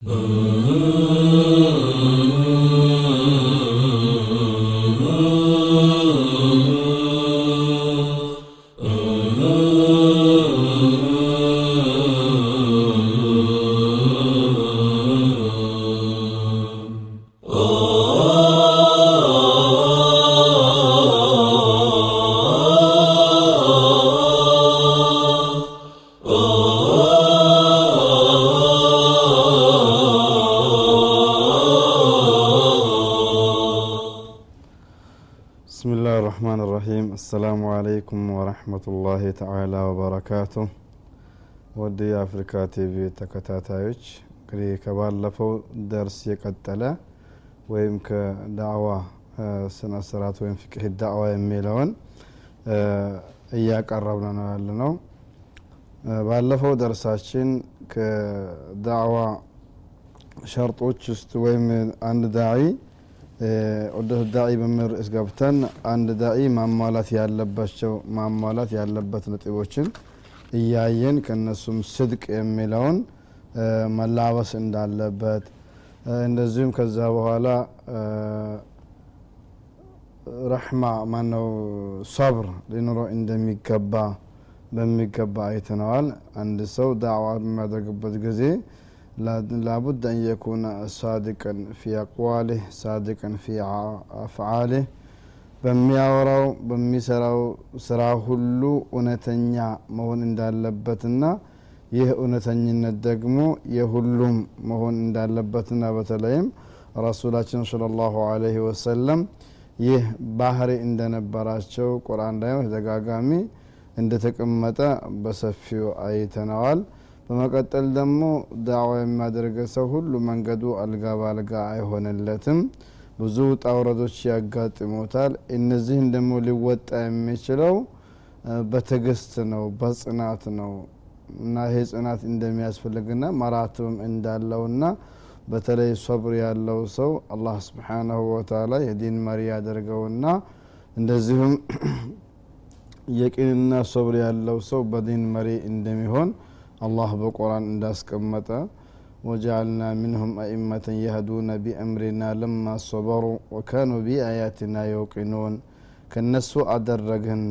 嗯。الرحيم السلام عليكم ورحمة الله تعالى وبركاته ወደ የአፍሪካ ቲቪ ተከታታዮች እንግዲህ ከባለፈው ደርስ የቀጠለ ወይም ከዳዕዋ ስነ ስርዓት ወይም ፍቅህ ዳዕዋ የሚለውን እያቀረብን ነው ያለ ነው ባለፈው ደርሳችን ከዳዕዋ ሸርጦች ውስጥ ወይም አንድ ዳዒ ወደ ዳዒ በሚል ርዕስ ገብተን አንድ ዳዒ ማሟላት ያለባቸው ማሟላት ያለበት ነጥቦችን እያየን ከነሱም ስድቅ የሚለውን መላበስ እንዳለበት እንደዚሁም ከዛ በኋላ ረሕማ ማነው ሰብር ሊኖረው እንደሚገባ በሚገባ አይተነዋል። አንድ ሰው ዳዕዋ በሚያደርግበት ጊዜ لابد أن يكون صادقا في أقواله صادقا في أفعاله. በሚያወራው በሚሰራው ስራ ሁሉ እውነተኛ መሆን እንዳለበትና ይህ እውነተኝነት ደግሞ የሁሉም መሆን እንዳለበትና በተለይም ረሱላችን ስለ ላሁ ወሰለም ይህ ባህሪ እንደነበራቸው ቁርአን ላይ በተደጋጋሚ እንደተቀመጠ በሰፊው አይተነዋል። በመቀጠል ደግሞ ዳዕዋ የሚያደርገ ሰው ሁሉ መንገዱ አልጋ ባልጋ አይሆንለትም። ብዙ ውጣ ውረዶች ያጋጥሙታል። እነዚህን ደግሞ ሊወጣ የሚችለው በትዕግስት ነው በጽናት ነው እና ይሄ ጽናት እንደሚያስፈልግና መራትብም እንዳለውና በተለይ ሶብር ያለው ሰው አላህ ስብሓናሁ ወተላ የዲን መሪ ያደርገውና እንደዚሁም የቂንና ሶብር ያለው ሰው በዲን መሪ እንደሚሆን አላህ በቁርአን እንዳስቀመጠ ወጀዓልና ሚንሁም አኢመተን የህዱነ ቢአምሪና ለማ ሶበሩ ወካኑ ቢአያትና የውቂኑን ከነሱ አደረግን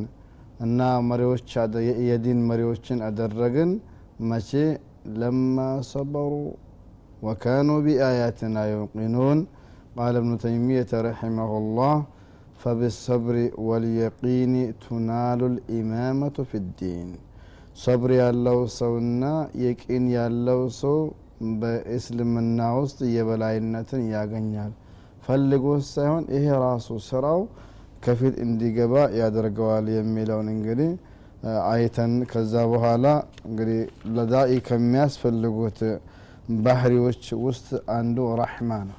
እና መሪዎች የዲን መሪዎችን አደረግን መቼ ለማ ሰበሩ ወካኑ ቢአያትና የውቂኑን ቃል እብኑ ተይሚየተ ረሒመሁ ላህ ፈብሰብሪ ወልየቂኒ ቱናሉ ልኢማመቱ ፊ ዲን ሰብር ያለው ሰውና የቂን ያለው ሰው በእስልምና ውስጥ የበላይነትን ያገኛል። ፈልጎ ሳይሆን ይሄ ራሱ ስራው ከፊት እንዲገባ ያደርገዋል የሚለውን እንግዲህ አይተን ከዛ በኋላ እንግዲህ ለዳኢ ከሚያስፈልጉት ባህሪዎች ውስጥ አንዱ ረሕማ ነው።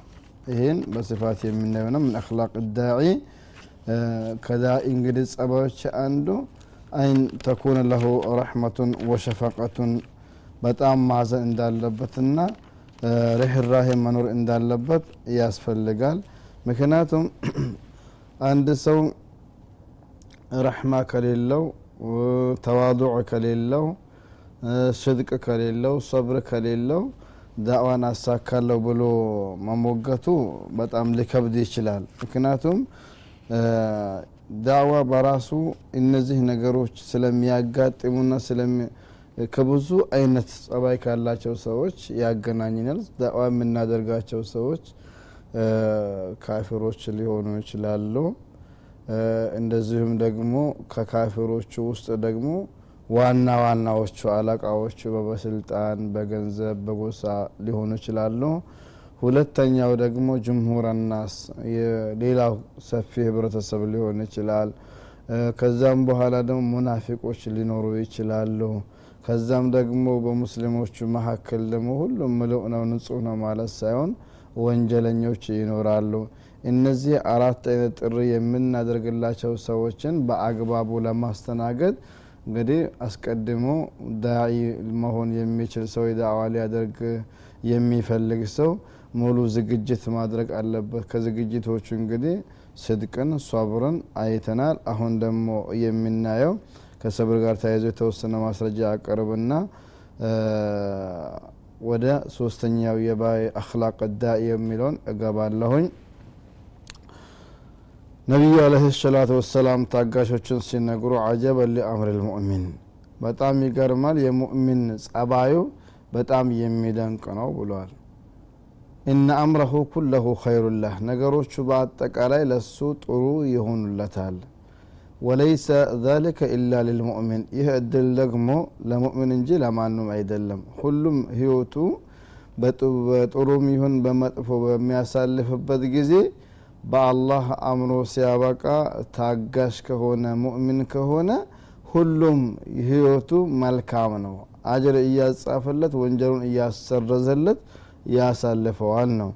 ይህን በስፋት የምናየው ነው። ምን አክላቅ ዳዒ ከዳኢ እንግዲህ ጸባዮች አንዱ አይን ተኩነ ለሁ ረሕመቱን ወሸፈቀቱን በጣም ማዘን እንዳለበትና ርህራሄ መኖር እንዳለበት ያስፈልጋል። ምክንያቱም አንድ ሰው ረሕማ ከሌለው ተዋضዕ ከሌለው ስድቅ ከሌለው ሰብር ከሌለው ዳዕዋን አሳካለሁ ብሎ መሞገቱ በጣም ሊከብድ ይችላል። ምክንያቱም ዳዕዋ በራሱ እነዚህ ነገሮች ስለሚያጋጥሙና ከብዙ አይነት ጸባይ ካላቸው ሰዎች ያገናኝናል ዳዕዋ የምናደርጋቸው ሰዎች ካፊሮች ሊሆኑ ይችላሉ። እንደዚሁም ደግሞ ከካፊሮቹ ውስጥ ደግሞ ዋና ዋናዎቹ አለቃዎቹ በበስልጣን በገንዘብ በጎሳ ሊሆኑ ይችላሉ ሁለተኛው ደግሞ ጅምሁር ናስ ሌላው ሰፊ ህብረተሰብ ሊሆን ይችላል። ከዛም በኋላ ደግሞ ሙናፊቆች ሊኖሩ ይችላሉ። ከዛም ደግሞ በሙስሊሞቹ መካከል ደግሞ ሁሉም ምሉእ ነው ንጹህ ነው ማለት ሳይሆን ወንጀለኞች ይኖራሉ። እነዚህ አራት አይነት ጥሪ የምናደርግላቸው ሰዎችን በአግባቡ ለማስተናገድ እንግዲህ አስቀድሞ ዳዒ መሆን የሚችል ሰው የዳዕዋ ሊያደርግ የሚፈልግ ሰው ሙሉ ዝግጅት ማድረግ አለበት። ከዝግጅቶቹ እንግዲህ ስድቅን ሷብርን አይተናል። አሁን ደግሞ የምናየው ከሰብር ጋር ተያይዞ የተወሰነ ማስረጃ አቀርብና ወደ ሶስተኛው የባይ አክላቅ ዳኢ የሚለውን እገባለሁኝ። ነቢዩ አለህ ሰላቱ ወሰላም ታጋሾችን ሲነግሩ አጀበን ሊአምር ልሙእሚን በጣም ይገርማል። የሙእሚን ጸባዩ በጣም የሚደንቅ ነው ብለዋል ኢነ አምረሁ ኩለሁ ኸይሩላህ ነገሮቹ በአጠቃላይ ለሱ ጥሩ ይሆኑለታል። ወለይሰ ዛሊከ ኢላ ልልሙእሚን ይህ እድል ደግሞ ለሙእሚን እንጂ ለማንም አይደለም። ሁሉም ህይወቱ በጥሩም ይሁን በመጥፎ በሚያሳልፍበት ጊዜ በአላህ አምኖ ሲያበቃ ታጋሽ ከሆነ ሙእሚን ከሆነ ሁሉም ህይወቱ መልካም ነው። አጅር እያጻፈለት ወንጀሉን እያሰረዘለት ያሳልፈዋል ነው።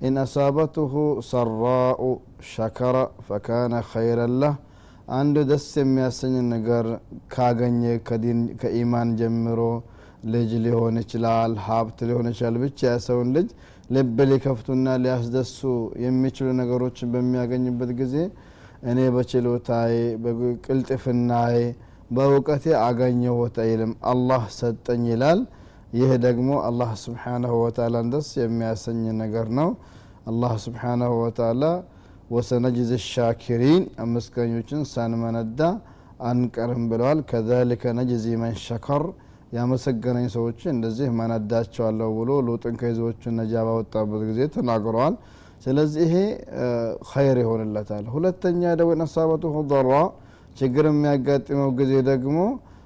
إن أصابته سراء شكر فكان خيرا አንድ ደስ የሚያሰኝ ነገር ካገኘ ከኢማን ጀምሮ ልጅ ሊሆን ይችላል ሀብት ሊሆን ይችላል። ብቻ የሰውን ልጅ ልብ ሊከፍቱና ሊያስደሱ የሚችሉ ነገሮችን በሚያገኝበት ጊዜ እኔ በችሎታዬ በቅልጥፍናዬ በእውቀቴ አገኘሁት አይልም። አላህ ሰጠኝ ይላል ይህ ደግሞ አላህ ስብሓናሁ ወተላን ደስ የሚያሰኝ ነገር ነው። አላህ ስብሓናሁ ወተላ ወሰነጅዝ ሻኪሪን አመስጋኞችን ሳንመነዳ አንቀርም ብለዋል። ከዛሊከ ነጅዚ መን ሸከር ያመሰገነኝ ሰዎች እንደዚህ መነዳቸዋለሁ ብሎ ሉጥን ከህዝቦቹን ነጃ ባወጣበት ጊዜ ተናግረዋል። ስለዚህ ይሄ ኸይር ይሆንለታል። ሁለተኛ ደግሞ ነሳበቱ ضራ ችግር የሚያጋጥመው ጊዜ ደግሞ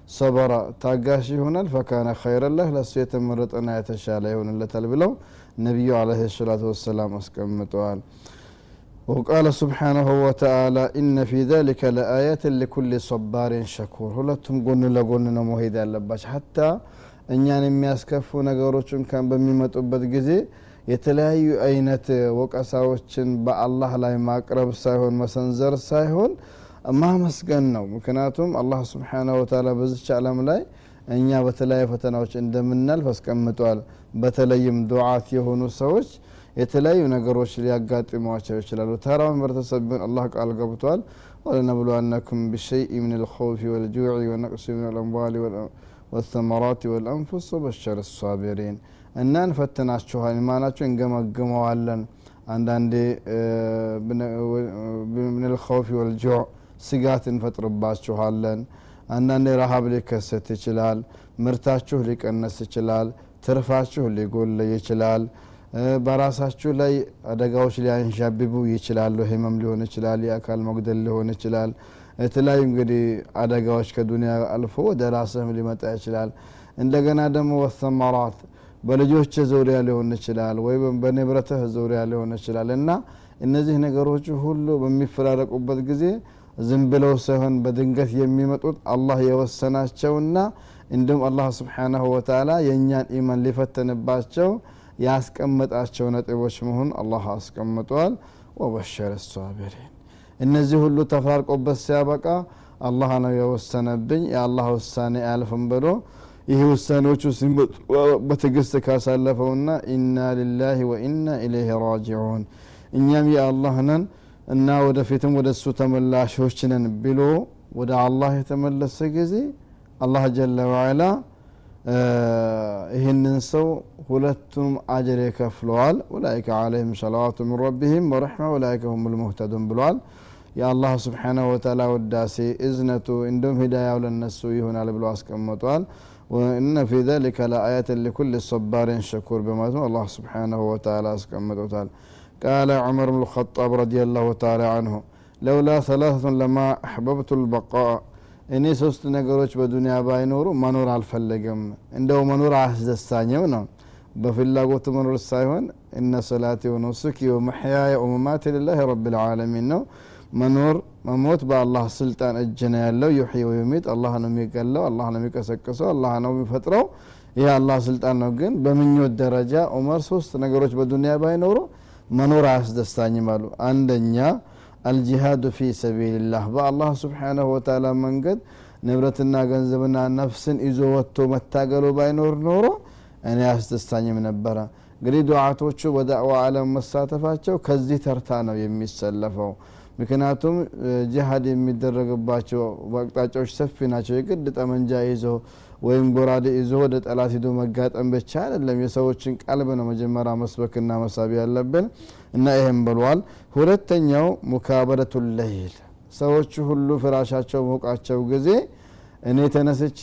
ሰበራ ታጋሽ ይሆናል ፈካነ ኸይረላህ ለእሱ የተመረጠና የተሻለ ይሆንለታል ብለው ነቢዩ አለ ሰላቱ ወሰላም አስቀምጠዋል وقال سبحانه وتعالى إن في ذلك لآيات لكل صبار شكور ሁለቱም ጎን ለጎን ነው መሄድ ያለባቸው ሀታ እኛን የሚያስከፉ ነገሮችን ካን በሚመጡበት ጊዜ የተለያዩ አይነት ወቀሳዎችን በአላህ ላይ ማቅረብ ሳይሆን መሰንዘር ሳይሆን ማመስገን ነው። ምክንያቱም አላህ ስብሓነ ወተላ በዚች ዓለም ላይ እኛ በተለያዩ ፈተናዎች እንደምናልፍ አስቀምጧል። በተለይም ዱዓት የሆኑ ሰዎች የተለያዩ ነገሮች ሊያጋጥሟቸው ይችላሉ። ተራው ህብረተሰብ ቢሆን አላህ ቃል ገብቷል። ወለነብሉዋነኩም ብሸይእ ምን ልኸውፊ ወልጁዕ ወነቅሲ ምን ልአምዋል ወተመራት ወልአንፉስ ወበሸር ሳቢሪን እና እንፈትናችኋል ኢማናችሁ እንገመግመዋለን። አንዳንዴ ምን ልኸውፊ ወልጁዕ ስጋት እንፈጥርባችኋለን። አንዳንዴ ረሃብ ሊከሰት ይችላል ምርታችሁ ሊቀነስ ይችላል ትርፋችሁ ሊጎል ይችላል። በራሳችሁ ላይ አደጋዎች ሊያንዣብቡ ይችላሉ። ህመም ሊሆን ይችላል የአካል መጉደል ሊሆን ይችላል። የተለያዩ እንግዲህ አደጋዎች ከዱኒያ አልፎ ወደ ራስህም ሊመጣ ይችላል። እንደገና ደግሞ ወሰመራት በልጆች ዙሪያ ሊሆን ይችላል ወይ በንብረትህ ዙሪያ ሊሆን ይችላል። እና እነዚህ ነገሮች ሁሉ በሚፈራረቁበት ጊዜ ዝም ብለው ሳይሆን በድንገት የሚመጡት አላህ የወሰናቸውና እንዲሁም አላህ ስብሓናሁ ወተላ የእኛን ኢማን ሊፈተንባቸው ያስቀመጣቸው ነጥቦች መሆን አላህ አስቀምጠዋል ወበሸረ ሳቢሪን እነዚህ ሁሉ ተፈራርቆበት ሲያበቃ አላህ ነው የወሰነብኝ የአላህ ውሳኔ አያልፍም ብሎ ይህ ውሳኔዎቹ በትዕግስት ካሳለፈውና ኢና ልላህ ወኢና ኢለይህ ራጅዑን እኛም የአላህ ነን እና ወደፊትም ወደ እሱ ተመላሾች ነን ብሎ ወደ አላህ የተመለሰ ጊዜ አላህ ጀለ ዋላ ይህንን ሰው ሁለቱም አጀር ይከፍለዋል ኡላይከ አለይህም ሰላዋቱ ምን ረቢህም ወረሕማ ኡላይከ ሁም ልሙህተዱን ብሏል። የአላህ ስብሓናሁ ወተዓላ ውዳሴ እዝነቱ እንዲሁም ሂዳያው ለነሱ ይሆናል ብሎ አስቀምጧል። ወእነ ፊ ዘሊከ ለአያትን ሊኩል ሰባርን ሸኩር በማለት አላህ ስብሓናሁ ወተዓላ አስቀምጦታል። قال عمر بن الخطاب رضي الله تعالى عنه لولا ثلاثة لما أحببت البقاء እኔ ሶስት ነገሮች በዱንያ ባይኖሩ መኖር አልፈለግም እንደው መኖር አስደሳኘው ነው በፍላጎት መኖር ሳይሆን እነ ሰላቴ ወኑሱኪ ወመሕያየ ወመማቴ ልላህ ረብ ልዓለሚን ነው መኖር መሞት በአላህ ስልጣን እጅ ነው ያለው ዩሕይ ወዩሚት አላህ ነው የሚገለው አላህ ነው የሚቀሰቅሰው አላህ ነው የሚፈጥረው ይህ አላህ ስልጣን ነው ግን በምኞት ደረጃ ዑመር ሶስት ነገሮች በዱንያ ባይኖሩ መኖር አያስደስታኝም አሉ። አንደኛ አልጂሃዱ ፊ ሰቢልላህ በአላህ ስብሓናሁ ወተላ መንገድ ንብረትና ገንዘብና ነፍስን ይዞ ወጥቶ መታገሉ ባይኖር ኖሮ እኔ አያስደስታኝም ነበረ። እንግዲህ ዱዓቶቹ በዳዕዋ አለም መሳተፋቸው ከዚህ ተርታ ነው የሚሰለፈው። ምክንያቱም ጅሃድ የሚደረግባቸው አቅጣጫዎች ሰፊ ናቸው። የግድ ጠመንጃ ይዞ ወይም ጎራዴ ይዞ ወደ ጠላት ሂዶ መጋጠም ብቻ አይደለም። የሰዎችን ቀልብ ነው መጀመሪያ መስበክና መሳብ ያለብን እና ይህም ብሏል። ሁለተኛው ሙካበረቱ ለይል ሰዎቹ ሁሉ ፍራሻቸው ሞቃቸው ጊዜ እኔ ተነስቼ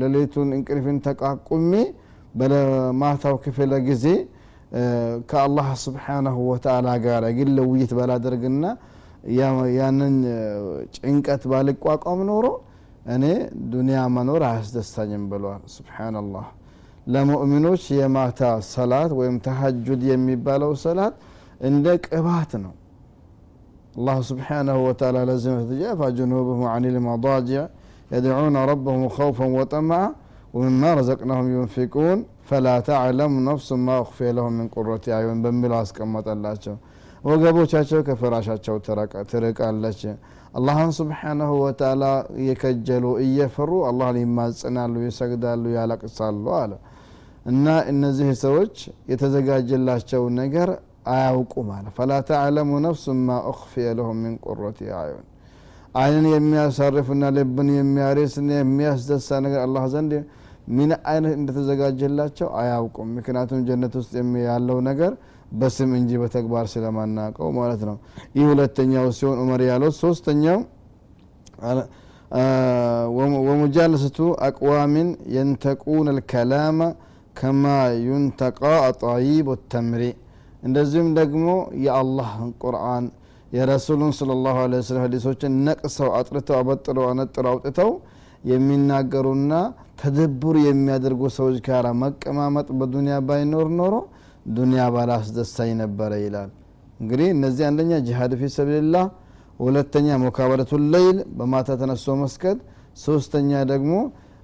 ሌሊቱን እንቅልፍን ተቃቁሜ በማታው ክፍለ ጊዜ ከአላህ ስብሓናሁ ወተአላ ጋር ግለ ውይይት ባላደርግና ያንን ጭንቀት ባልቋቋም ኖሮ እኔ ዱንያ መኖር አያስደስታኝም ብለዋል ስብሓናላህ ለሙእሚኖች የማታ ሰላት ወይም ተሀጁድ የሚባለው ሰላት እንደ ቅባት ነው الله سبحانه وتعالى لازم تتجافى جنوبهم عن المضاجع يدعون ربهم خوفا وطمعا ومما رزقناهم ينفقون فلا تعلم نفس ما أخفي لهم من قرة أعين بمبلا اسكمت الله ወገቦቻቸው ከፍራሻቸው ትርቃለች። አላህን ስብሓናሁ ወተላ እየከጀሉ እየፈሩ አላህን ይማጽናሉ ይሰግዳሉ ያለቅሳሉ አለ። እና እነዚህ ሰዎች የተዘጋጀላቸው ነገር አያውቁም አለ። ፈላ ተዕለሙ ነፍሱ ማ ኡክፊየ ለሁም ምን ቁረት አዩን አይንን የሚያሳርፍና ልብን የሚያሬስና የሚያስደሳ ነገር አላህ ዘንድ ምን አይነት እንደተዘጋጀላቸው አያውቁም። ምክንያቱም ጀነት ውስጥ ያለው ነገር በስም እንጂ በተግባር ስለማናቀው ማለት ነው። ይህ ሁለተኛው ሲሆን ዑመር ያለው ሶስተኛው ወሙጃለሰቱ አቅዋሚን የንተቁን ልከላመ ከማ ዩንተቃ አጣይብ ተምሪ እንደዚሁም ደግሞ የአላህን ቁርአን የረሱሉን ስለ ላሁ ለ ሀዲሶችን ነቅሰው አጥርተው አበጥረው አነጥረው አውጥተው የሚናገሩና ተደቡር የሚያደርጉ ሰዎች ጋር መቀማመጥ በዱንያ ባይኖር ኖሮ ዱንያ ባላስደሳኝ ነበረ ይላል። እንግዲህ እነዚህ አንደኛ ጂሃድ ፊ ሰቢልላህ ሁለተኛ ሙካበለቱ ለይል በማታ ተነስቶ መስገድ ሶስተኛ ደግሞ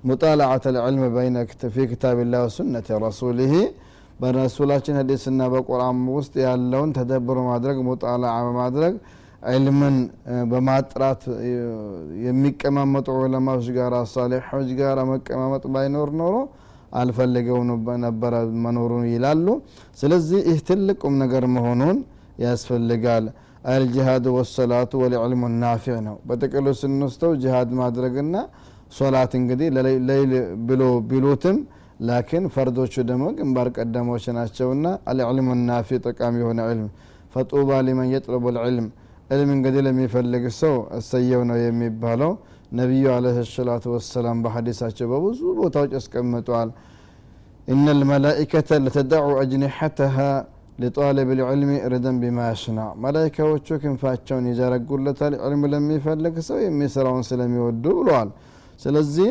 ሙጣላዓት ልዕልም በይነ ፊ ክታብላህ ወሱነት ረሱልህ በረሱላችን ሀዲስና በቁርአን ውስጥ ያለውን ተደብሮ ማድረግ ሙጣላዓ በማድረግ ዕልምን በማጥራት የሚቀማመጡ ዑለማዎች ጋር ሳሌሖች ጋር መቀማመጥ ባይኖር ኖሮ አልፈልገው ነበረ መኖሩን ይላሉ። ስለዚህ ይህ ትልቁም ነገር መሆኑን ያስፈልጋል። አልጅሃድ ወሰላቱ ወልዕልሙ ናፊዕ ነው። በጥቅሉ ስንወስተው ጅሃድ ማድረግና ሶላት እንግዲህ ለይል ብሎ ቢሉትም ላኪን ፈርዶቹ ደግሞ ግንባር ቀደሞች ናቸውና አልዕልሙ ናፊዕ ጠቃሚ የሆነ ዕልም። ፈጡባ ሊመን የጥለቡ ልዕልም ዕልም እንግዲህ ለሚፈልግ ሰው እሰየው ነው የሚባለው ነቢዩ አለህ ሰላቱ ወሰላም በሐዲሳቸው በብዙ ቦታዎች ያስቀምጠዋል إن الملائكة لتدع أجنحتها لطالب العلم ردا بما يصنع ملائكة وشوكن فاتشون يجارقوا لتال علم لم يفلك سو يميسرون سلم يودوا بلوال سلزي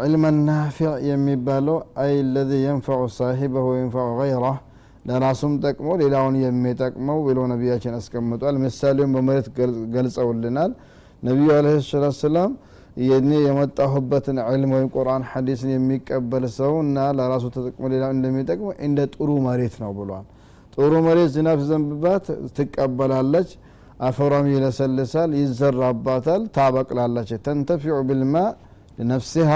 علم النافع يميبالو أي الذي ينفع صاحبه وينفع غيره ለራሱም ጠቅሞ ሌላውን የሚጠቅመው ብሎ ነቢያችን አስቀምጧል ምሳሌውን በመሬት ገልጸውልናል ነቢዩ አለ ሰላት ሰላም የኔ የመጣሁበትን ዕልም ወይም ቁርአን ሐዲስን የሚቀበል ሰው እና ለራሱ ተጠቅሞ ሌላ እንደሚጠቅመው እንደ ጥሩ መሬት ነው ብሏል። ጥሩ መሬት ዝናብ ሲዘንብባት ትቀበላለች አፈሯም ይለሰልሳል ይዘራባታል ታበቅላለች። ተንተፊዑ ብልማ ለነፍሲሃ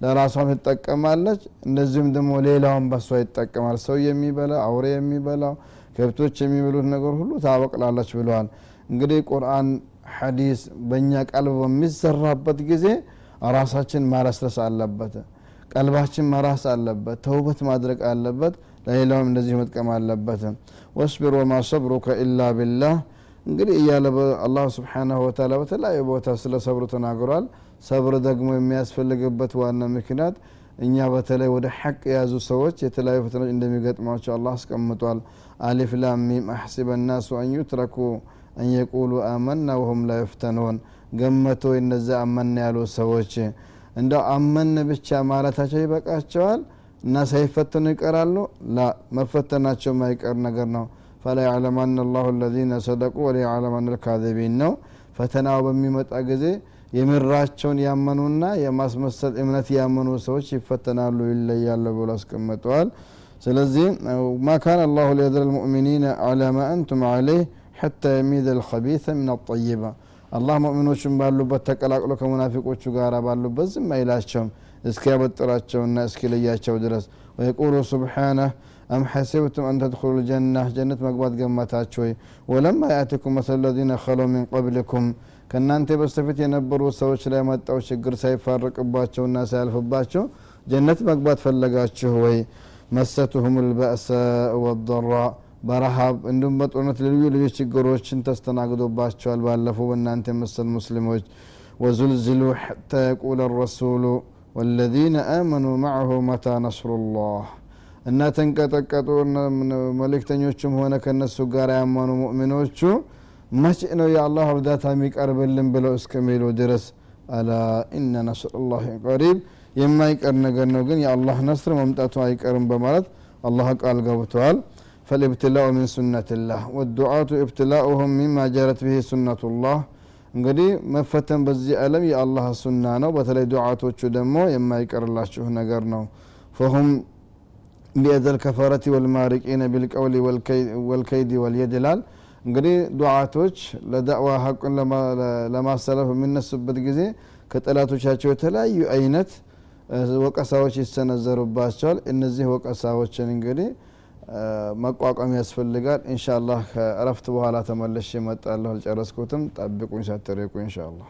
ለራሷም ትጠቀማለች። እንደዚሁም ደግሞ ሌላውን በሷ ይጠቀማል። ሰው የሚበላ አውሬ የሚበላው ከብቶች የሚበሉት ነገር ሁሉ ታበቅላለች ብለዋል እንግዲህ ቁርአን ሐዲስ በእኛ ቀልብ በሚዘራበት ጊዜ ራሳችን ማለስለስ አለበት ቀልባችን መራስ አለበት ተውበት ማድረግ አለበት ለሌላውም እንደዚህ መጥቀም አለበት። ወስቢር ወማ ሰብሩከ ኢላ ቢላህ። እንግዲህ እያለ አላህ ስብሓናሁ ወተላ በተለያዩ ቦታ ስለ ሰብሩ ተናግሯል። ሰብር ደግሞ የሚያስፈልግበት ዋና ምክንያት እኛ በተለይ ወደ ሐቅ የያዙ ሰዎች የተለያዩ ፈተናዎች እንደሚገጥሟቸው አላህ አስቀምጧል። الم أحسب الناس أن يتركوا أن يقولوا آمنا وهم لا يفتنون ገመቱ እነዚያ አመን ያሉ ሰዎች እንደው አመን ብቻ ማለታቸው ይበቃቸዋል? እና ሳይፈተኑ ይቀራሉ? لا መፈተናቸው ማይቀር ነገር ነው። فليعلمن الله الذين صدقوا وليعلمن الكاذبين ነው። ፈተናው በሚመጣ ጊዜ የምራቸውን ያመኑና የማስመሰል እምነት ያመኑ ሰዎች ይፈተናሉ ይለያሉ ብሎ አስቀምጠዋል። ስለዚህ ማ ካን አላሁ ሊየድር ልሙእሚኒን አላ ማ አንቱም ዓለይህ حتى يميد الخبيث من الطيبة አላህ ሙእሚኖችን ባሉበት باللوبة زم ጋር ባሉበት ዝም አይላቸውም እስኪያበጥራቸውና እስኪለያቸው درس. ويقول سبحانه أم حسبتم أن تدخلوا الجنة؟ جنة مقبات قمتاتشوي. ولما يأتكم مثل الذين خلوا من قبلكم. كنا أنت بستفت ينبروا سوش لا أو شقر سيفارق أباتشو الناس يالف أباتشو جنة مقبات فلقاتشو وي مستهم البأساء والضراء. በረሃብ እንዲሁም በጦርነት ልዩ ልዩ ችግሮችን ተስተናግዶባቸዋል። ባለፈው በእናንተ መሰል ሙስሊሞች ወዙልዝሉ ሕታ የቁለ ረሱሉ ወለዚነ አመኑ ማዕሁ መታ ነስሩላህ። እና ተንቀጠቀጡ። መልእክተኞቹም ሆነ ከነሱ ጋር ያመኑ ሙእሚኖቹ መቼ ነው የአላህ እርዳታ የሚቀርብልን ብለው እስከሚሉ ድረስ አላ ኢነ ነስሩላህ ቀሪብ የማይቀር ነገር ነው። ግን የአላህ ነስር መምጣቱ አይቀርም በማለት አላህ ቃል ገብተዋል فالابتلاء من سنة الله والدعاة ابتلاؤهم مما جرت به سنة الله እንግዲህ መፈተን በዚህ ዓለም የአላህ ሱና ነው በተለይ ዱዓቶቹ ደግሞ የማይቀርላችሁ ነገር ነው ፈሁም ቢየደ ልከፈረት ወልማሪቂነ ቢልቀውል ወልከይድ ወልየድ ይላል እንግዲህ ዱዓቶች ለዳዕዋ ሀቁን ለማሰለፍ የሚነሱበት ጊዜ ከጠላቶቻቸው የተለያዩ አይነት ወቀሳዎች ይሰነዘሩባቸዋል እነዚህ ወቀሳዎችን እንግዲህ መቋቋም ያስፈልጋል። እንሻ አላህ ከእረፍት በኋላ ተመለሽ እመጣለሁ። አልጨረስኩትም። ጠብቁኝ ሳትርቁ እንሻ አላህ